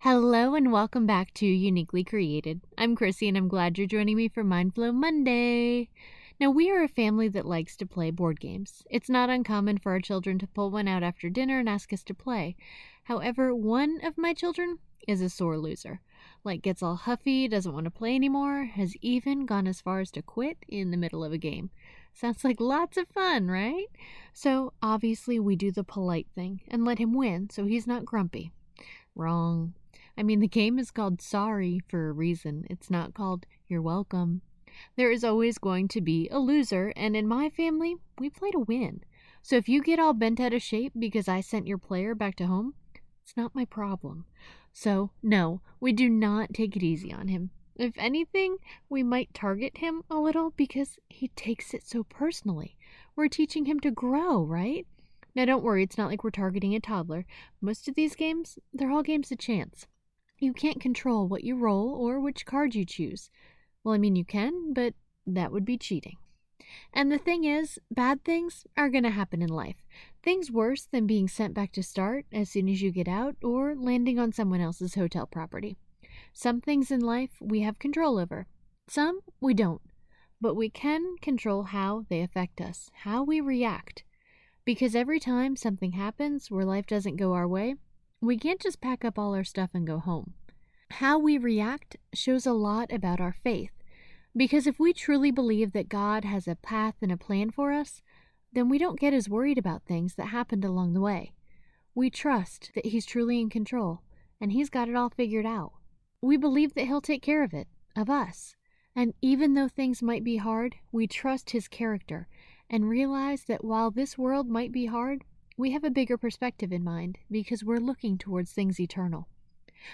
Hello and welcome back to Uniquely Created. I'm Chrissy and I'm glad you're joining me for Mindflow Monday. Now, we are a family that likes to play board games. It's not uncommon for our children to pull one out after dinner and ask us to play. However, one of my children is a sore loser. Like, gets all huffy, doesn't want to play anymore, has even gone as far as to quit in the middle of a game. Sounds like lots of fun, right? So, obviously, we do the polite thing and let him win so he's not grumpy. Wrong. I mean, the game is called Sorry for a reason. It's not called You're Welcome. There is always going to be a loser, and in my family, we play to win. So if you get all bent out of shape because I sent your player back to home, it's not my problem. So, no, we do not take it easy on him. If anything, we might target him a little because he takes it so personally. We're teaching him to grow, right? Now, don't worry, it's not like we're targeting a toddler. Most of these games, they're all games of chance. You can't control what you roll or which card you choose. Well, I mean, you can, but that would be cheating. And the thing is, bad things are going to happen in life. Things worse than being sent back to start as soon as you get out or landing on someone else's hotel property. Some things in life we have control over, some we don't. But we can control how they affect us, how we react. Because every time something happens where life doesn't go our way, we can't just pack up all our stuff and go home. How we react shows a lot about our faith. Because if we truly believe that God has a path and a plan for us, then we don't get as worried about things that happened along the way. We trust that He's truly in control and He's got it all figured out. We believe that He'll take care of it, of us. And even though things might be hard, we trust His character and realize that while this world might be hard, we have a bigger perspective in mind because we're looking towards things eternal.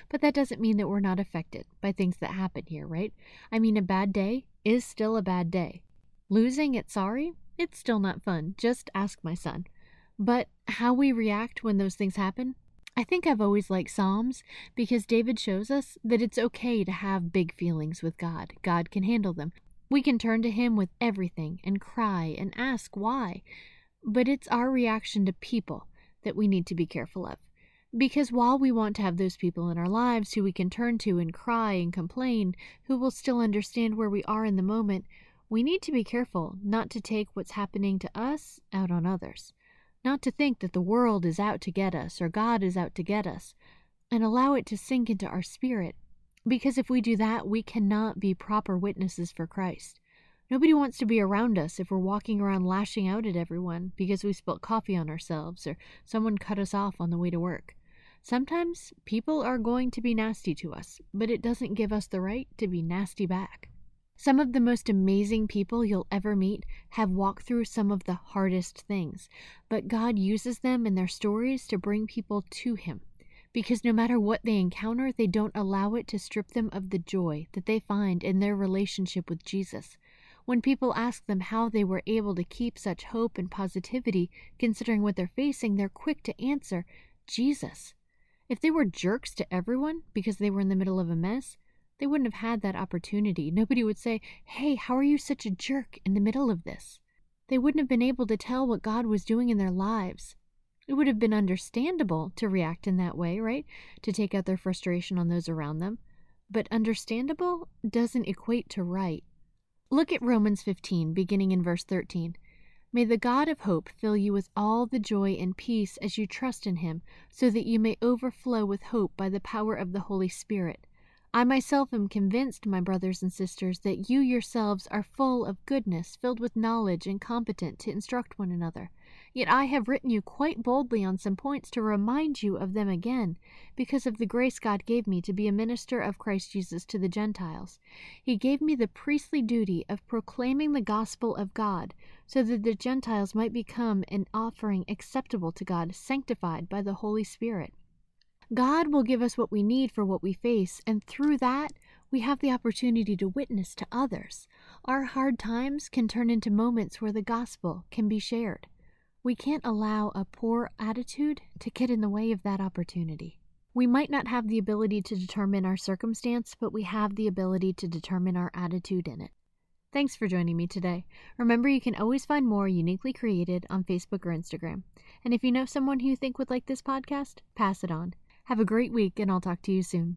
But that doesn't mean that we're not affected by things that happen here, right? I mean, a bad day is still a bad day. Losing at sorry, it's still not fun. Just ask my son. But how we react when those things happen, I think I've always liked Psalms because David shows us that it's okay to have big feelings with God. God can handle them. We can turn to Him with everything and cry and ask why. But it's our reaction to people that we need to be careful of. Because while we want to have those people in our lives who we can turn to and cry and complain, who will still understand where we are in the moment, we need to be careful not to take what's happening to us out on others. Not to think that the world is out to get us or God is out to get us, and allow it to sink into our spirit. Because if we do that, we cannot be proper witnesses for Christ. Nobody wants to be around us if we're walking around lashing out at everyone because we spilt coffee on ourselves or someone cut us off on the way to work. Sometimes people are going to be nasty to us, but it doesn't give us the right to be nasty back. Some of the most amazing people you'll ever meet have walked through some of the hardest things, but God uses them in their stories to bring people to Him. Because no matter what they encounter, they don't allow it to strip them of the joy that they find in their relationship with Jesus. When people ask them how they were able to keep such hope and positivity, considering what they're facing, they're quick to answer Jesus. If they were jerks to everyone because they were in the middle of a mess, they wouldn't have had that opportunity. Nobody would say, Hey, how are you such a jerk in the middle of this? They wouldn't have been able to tell what God was doing in their lives. It would have been understandable to react in that way, right? To take out their frustration on those around them. But understandable doesn't equate to right. Look at Romans 15, beginning in verse 13. May the God of hope fill you with all the joy and peace as you trust in him, so that you may overflow with hope by the power of the Holy Spirit. I myself am convinced, my brothers and sisters, that you yourselves are full of goodness, filled with knowledge, and competent to instruct one another. Yet I have written you quite boldly on some points to remind you of them again, because of the grace God gave me to be a minister of Christ Jesus to the Gentiles. He gave me the priestly duty of proclaiming the gospel of God, so that the Gentiles might become an offering acceptable to God, sanctified by the Holy Spirit. God will give us what we need for what we face, and through that, we have the opportunity to witness to others. Our hard times can turn into moments where the gospel can be shared. We can't allow a poor attitude to get in the way of that opportunity. We might not have the ability to determine our circumstance, but we have the ability to determine our attitude in it. Thanks for joining me today. Remember, you can always find more uniquely created on Facebook or Instagram. And if you know someone who you think would like this podcast, pass it on. Have a great week, and I'll talk to you soon.